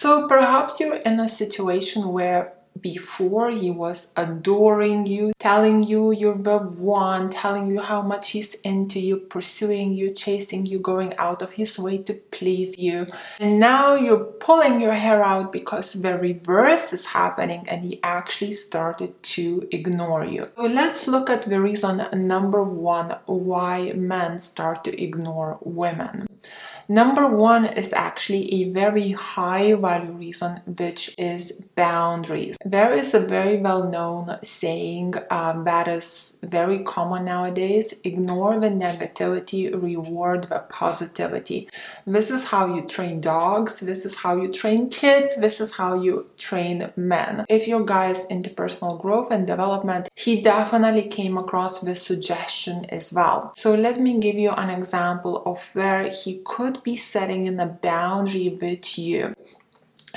So perhaps you're in a situation where before he was adoring you, telling you you're the one, telling you how much he's into you, pursuing you, chasing you, going out of his way to please you. And now you're pulling your hair out because the reverse is happening and he actually started to ignore you. So let's look at the reason number one why men start to ignore women. Number one is actually a very high value reason, which is boundaries. There is a very well known saying um, that is very common nowadays ignore the negativity, reward the positivity. This is how you train dogs, this is how you train kids, this is how you train men. If your guy is into personal growth and development, he definitely came across this suggestion as well. So, let me give you an example of where he could be setting in a boundary with you.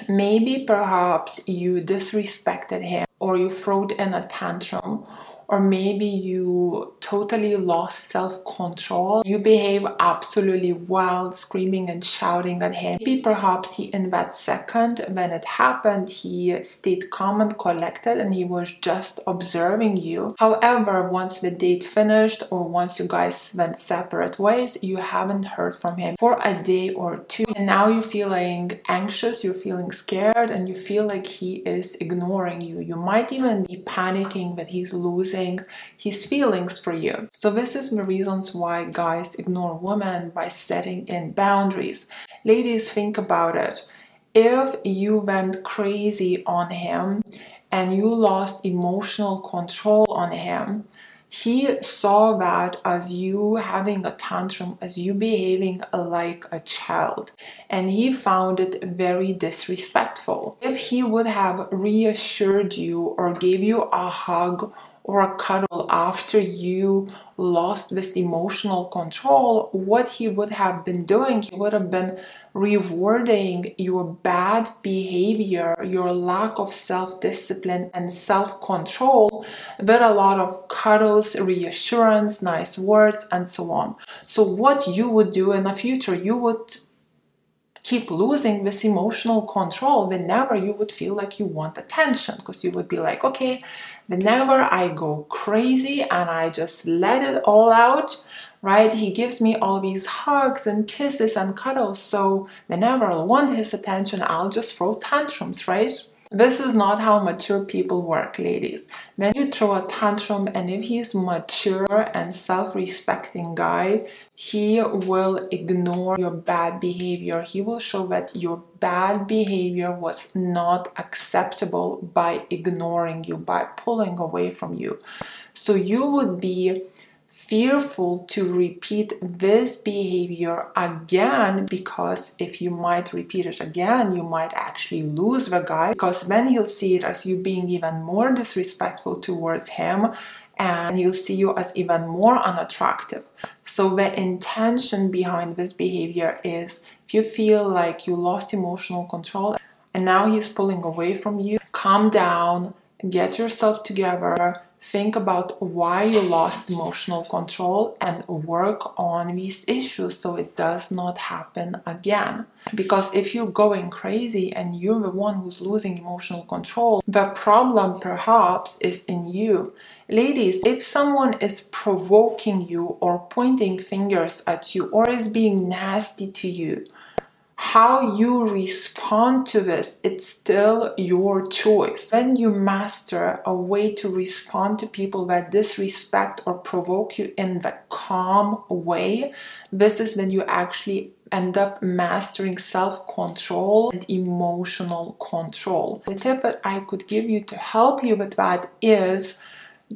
Maybe perhaps you disrespected him or you threw in a tantrum or maybe you totally lost self control. You behave absolutely wild, screaming and shouting at him. Maybe perhaps he, in that second when it happened, he stayed calm and collected and he was just observing you. However, once the date finished or once you guys went separate ways, you haven't heard from him for a day or two. And now you're feeling anxious, you're feeling scared, and you feel like he is ignoring you. You might even be panicking that he's losing his feelings for you. So this is the reasons why guys ignore women by setting in boundaries. Ladies, think about it. If you went crazy on him and you lost emotional control on him, he saw that as you having a tantrum, as you behaving like a child, and he found it very disrespectful. If he would have reassured you or gave you a hug or a cuddle after you lost this emotional control, what he would have been doing, he would have been rewarding your bad behavior, your lack of self discipline and self control with a lot of cuddles, reassurance, nice words, and so on. So, what you would do in the future, you would keep losing this emotional control whenever you would feel like you want attention because you would be like, okay, whenever I go crazy and I just let it all out, right? He gives me all these hugs and kisses and cuddles. So whenever I want his attention, I'll just throw tantrums, right? This is not how mature people work, ladies. When you throw a tantrum, and if he's mature and self respecting guy, he will ignore your bad behavior. He will show that your bad behavior was not acceptable by ignoring you, by pulling away from you. So you would be fearful to repeat this behavior again because if you might repeat it again, you might actually lose the guy because then he'll see it as you being even more disrespectful towards him and he'll see you as even more unattractive. So, the intention behind this behavior is if you feel like you lost emotional control and now he's pulling away from you, calm down, get yourself together, think about why you lost emotional control and work on these issues so it does not happen again. Because if you're going crazy and you're the one who's losing emotional control, the problem perhaps is in you. Ladies, if someone is provoking you or pointing fingers at you or is being nasty to you, how you respond to this, it's still your choice. When you master a way to respond to people that disrespect or provoke you in the calm way, this is when you actually end up mastering self control and emotional control. The tip that I could give you to help you with that is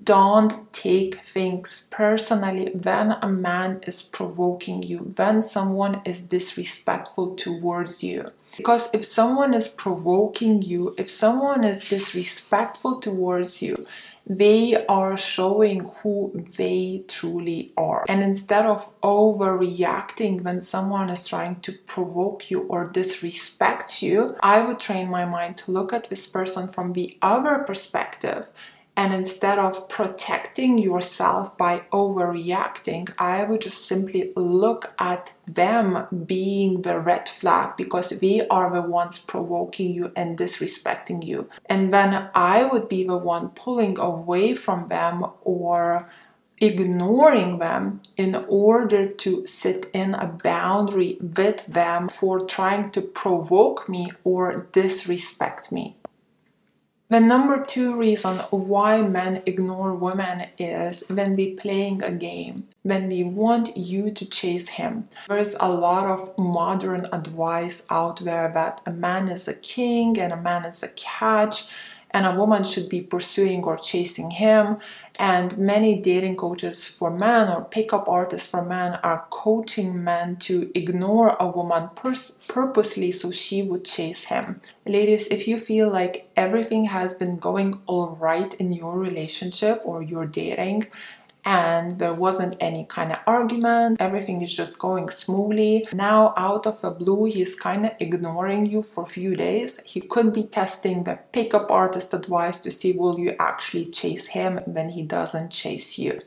don't take things personally when a man is provoking you, when someone is disrespectful towards you. Because if someone is provoking you, if someone is disrespectful towards you, they are showing who they truly are. And instead of overreacting when someone is trying to provoke you or disrespect you, I would train my mind to look at this person from the other perspective And instead of protecting yourself by overreacting, I would just simply look at them being the red flag because they are the ones provoking you and disrespecting you. And then I would be the one pulling away from them or ignoring them in order to set in a boundary with them for trying to provoke me or disrespect me. The number two reason why men ignore women is when we playing a game, when we want you to chase him. There's a lot of modern advice out there that a man is a king and a man is a catch and a woman should be pursuing or chasing him. And many dating coaches for men or pickup artists for men are coaching men to ignore a woman pers- purposely so she would chase him. Ladies, if you feel like everything has been going all right in your relationship or your dating, and there wasn't any kind of argument. Everything is just going smoothly. Now, out of the blue, he's kind of ignoring you for a few days. He could be testing the pickup artist advice to see will you actually chase him when he doesn't chase you.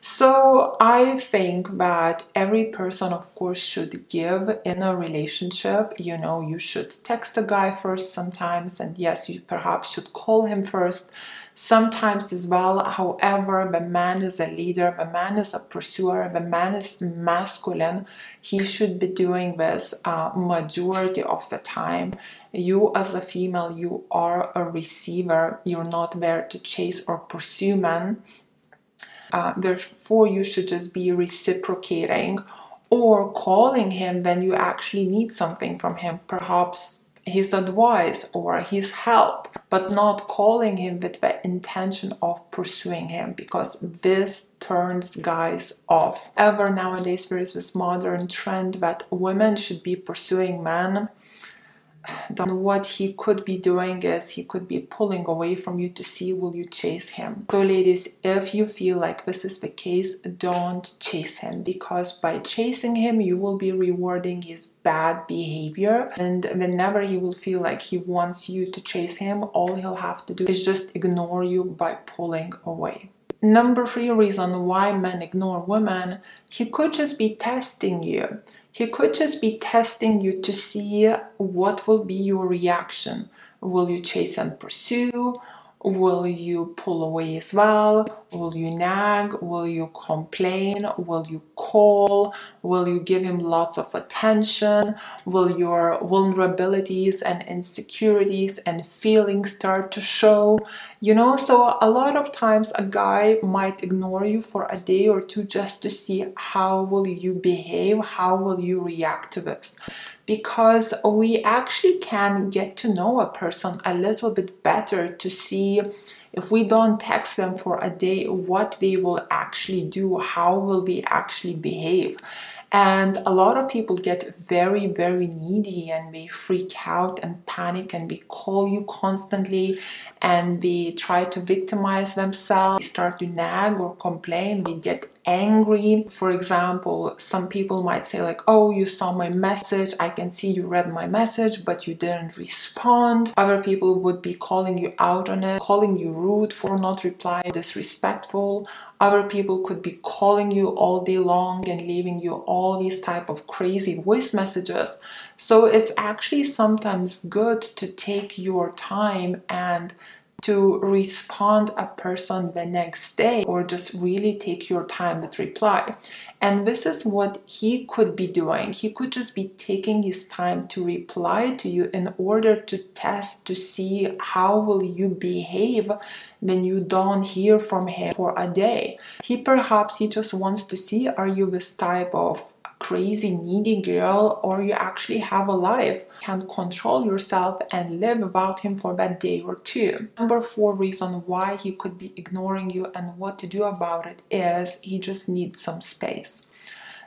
So I think that every person, of course, should give in a relationship. You know, you should text a guy first sometimes, and yes, you perhaps should call him first sometimes as well. However, the man is a leader, the man is a pursuer, the man is masculine. He should be doing this uh, majority of the time. You, as a female, you are a receiver. You're not there to chase or pursue men. Uh, therefore, you should just be reciprocating or calling him when you actually need something from him. Perhaps his advice or his help, but not calling him with the intention of pursuing him because this turns guys off. Ever nowadays, there is this modern trend that women should be pursuing men then what he could be doing is he could be pulling away from you to see will you chase him. So ladies if you feel like this is the case don't chase him because by chasing him you will be rewarding his bad behavior. And whenever he will feel like he wants you to chase him all he'll have to do is just ignore you by pulling away. Number three reason why men ignore women he could just be testing you he could just be testing you to see what will be your reaction. Will you chase and pursue? Will you pull away as well? Will you nag? Will you complain? Will you call? Will you give him lots of attention? Will your vulnerabilities and insecurities and feelings start to show? You know, so a lot of times a guy might ignore you for a day or two just to see how will you behave, how will you react to this because we actually can get to know a person a little bit better to see if we don't text them for a day what they will actually do how will they actually behave and a lot of people get very, very needy and they freak out and panic and they call you constantly and they try to victimize themselves, they start to nag or complain, they get angry. For example, some people might say, like, oh, you saw my message, I can see you read my message, but you didn't respond. Other people would be calling you out on it, calling you rude for not replying, disrespectful. Other people could be calling you all day long and leaving you all these type of crazy voice messages. So it's actually sometimes good to take your time and to respond a person the next day or just really take your time with reply. And this is what he could be doing. He could just be taking his time to reply to you in order to test to see how will you behave when you don't hear from him for a day. He perhaps he just wants to see are you this type of crazy needy girl or you actually have a life can control yourself and live without him for that day or two. Number four reason why he could be ignoring you and what to do about it is he just needs some space.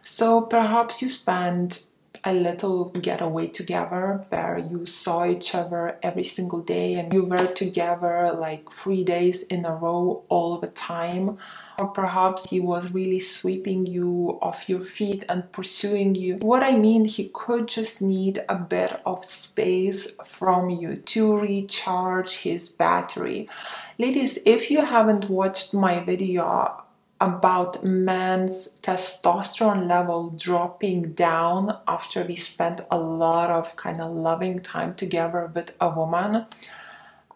So perhaps you spend a little getaway together where you saw each other every single day and you were together like three days in a row all the time or perhaps he was really sweeping you off your feet and pursuing you. What I mean, he could just need a bit of space from you to recharge his battery. Ladies, if you haven't watched my video about men's testosterone level dropping down after we spent a lot of kind of loving time together with a woman,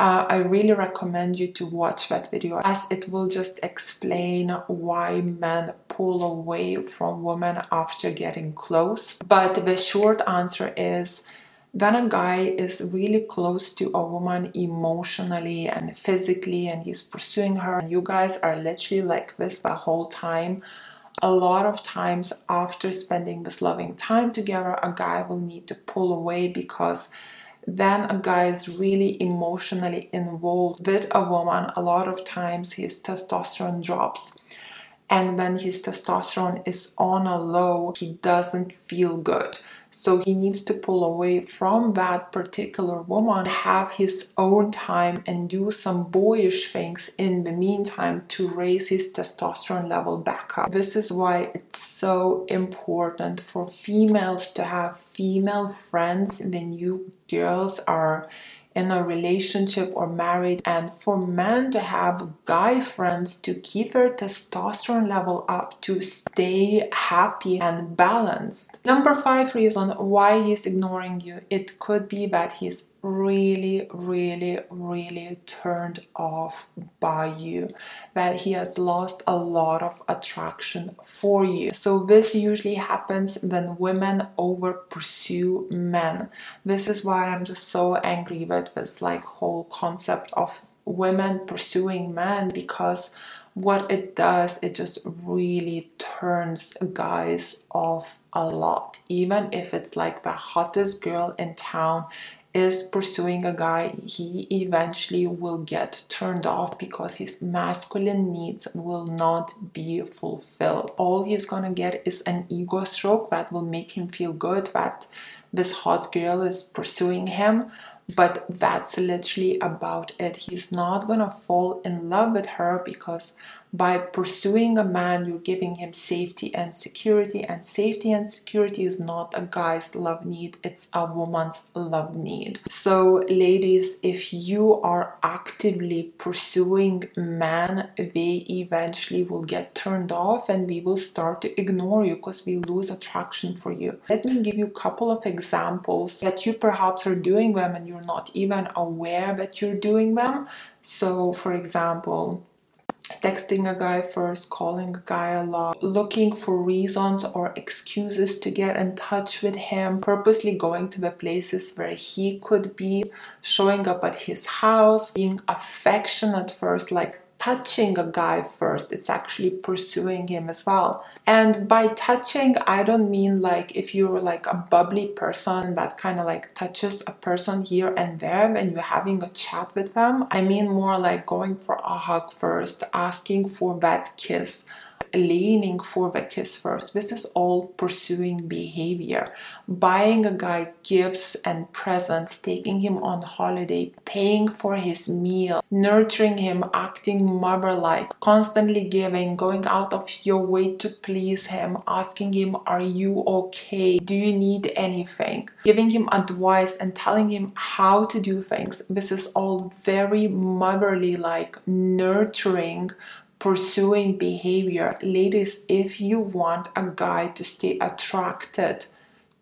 uh, I really recommend you to watch that video as it will just explain why men pull away from women after getting close. But the short answer is when a guy is really close to a woman emotionally and physically and he's pursuing her and you guys are literally like this the whole time a lot of times after spending this loving time together a guy will need to pull away because then a guy is really emotionally involved with a woman a lot of times his testosterone drops. And when his testosterone is on a low he doesn't feel good so he needs to pull away from that particular woman, have his own time, and do some boyish things in the meantime to raise his testosterone level back up. This is why it's so important for females to have female friends when you girls are in a relationship or married and for men to have guy friends to keep their testosterone level up to stay happy and balanced. Number five reason why he's ignoring you, it could be that he's really, really, really turned off by you, that he has lost a lot of attraction for you. So, this usually happens when women over pursue men. This is why I'm just so angry with this like whole concept of women pursuing men because what it does, it just really turns guys off a lot. Even if it's like the hottest girl in town, is pursuing a guy, he eventually will get turned off because his masculine needs will not be fulfilled. All he's gonna get is an ego stroke that will make him feel good that this hot girl is pursuing him. But that's literally about it. He's not gonna fall in love with her because by pursuing a man, you're giving him safety and security, and safety and security is not a guy's love need, it's a woman's love need. So, ladies, if you are actively pursuing men, they eventually will get turned off and we will start to ignore you because we lose attraction for you. Let me give you a couple of examples that you perhaps are doing them and you're not even aware that you're doing them. So, for example, texting a guy first, calling a guy a lot, looking for reasons or excuses to get in touch with him, purposely going to the places where he could be, showing up at his house, being affectionate first, like touching a guy first, it's actually pursuing him as well. And by touching, I don't mean like if you're like a bubbly person that kind of like touches a person here and there when you're having a chat with them. I mean more like going for a hug first, asking for that kiss leaning for the kiss first. This is all pursuing behavior. Buying a guy gifts and presents, taking him on holiday, paying for his meal, nurturing him, acting mother like, constantly giving, going out of your way to please him, asking him, Are you okay? Do you need anything? Giving him advice and telling him how to do things. This is all very motherly like, nurturing pursuing behavior. Ladies, if you want a guy to stay attracted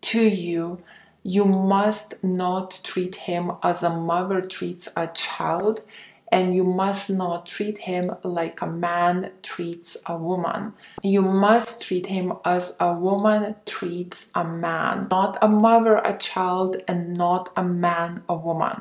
to you, you must not treat him as a mother treats a child, and you must not treat him like a man treats a woman. You must treat him as a woman treats a man, not a mother a child, and not a man a woman.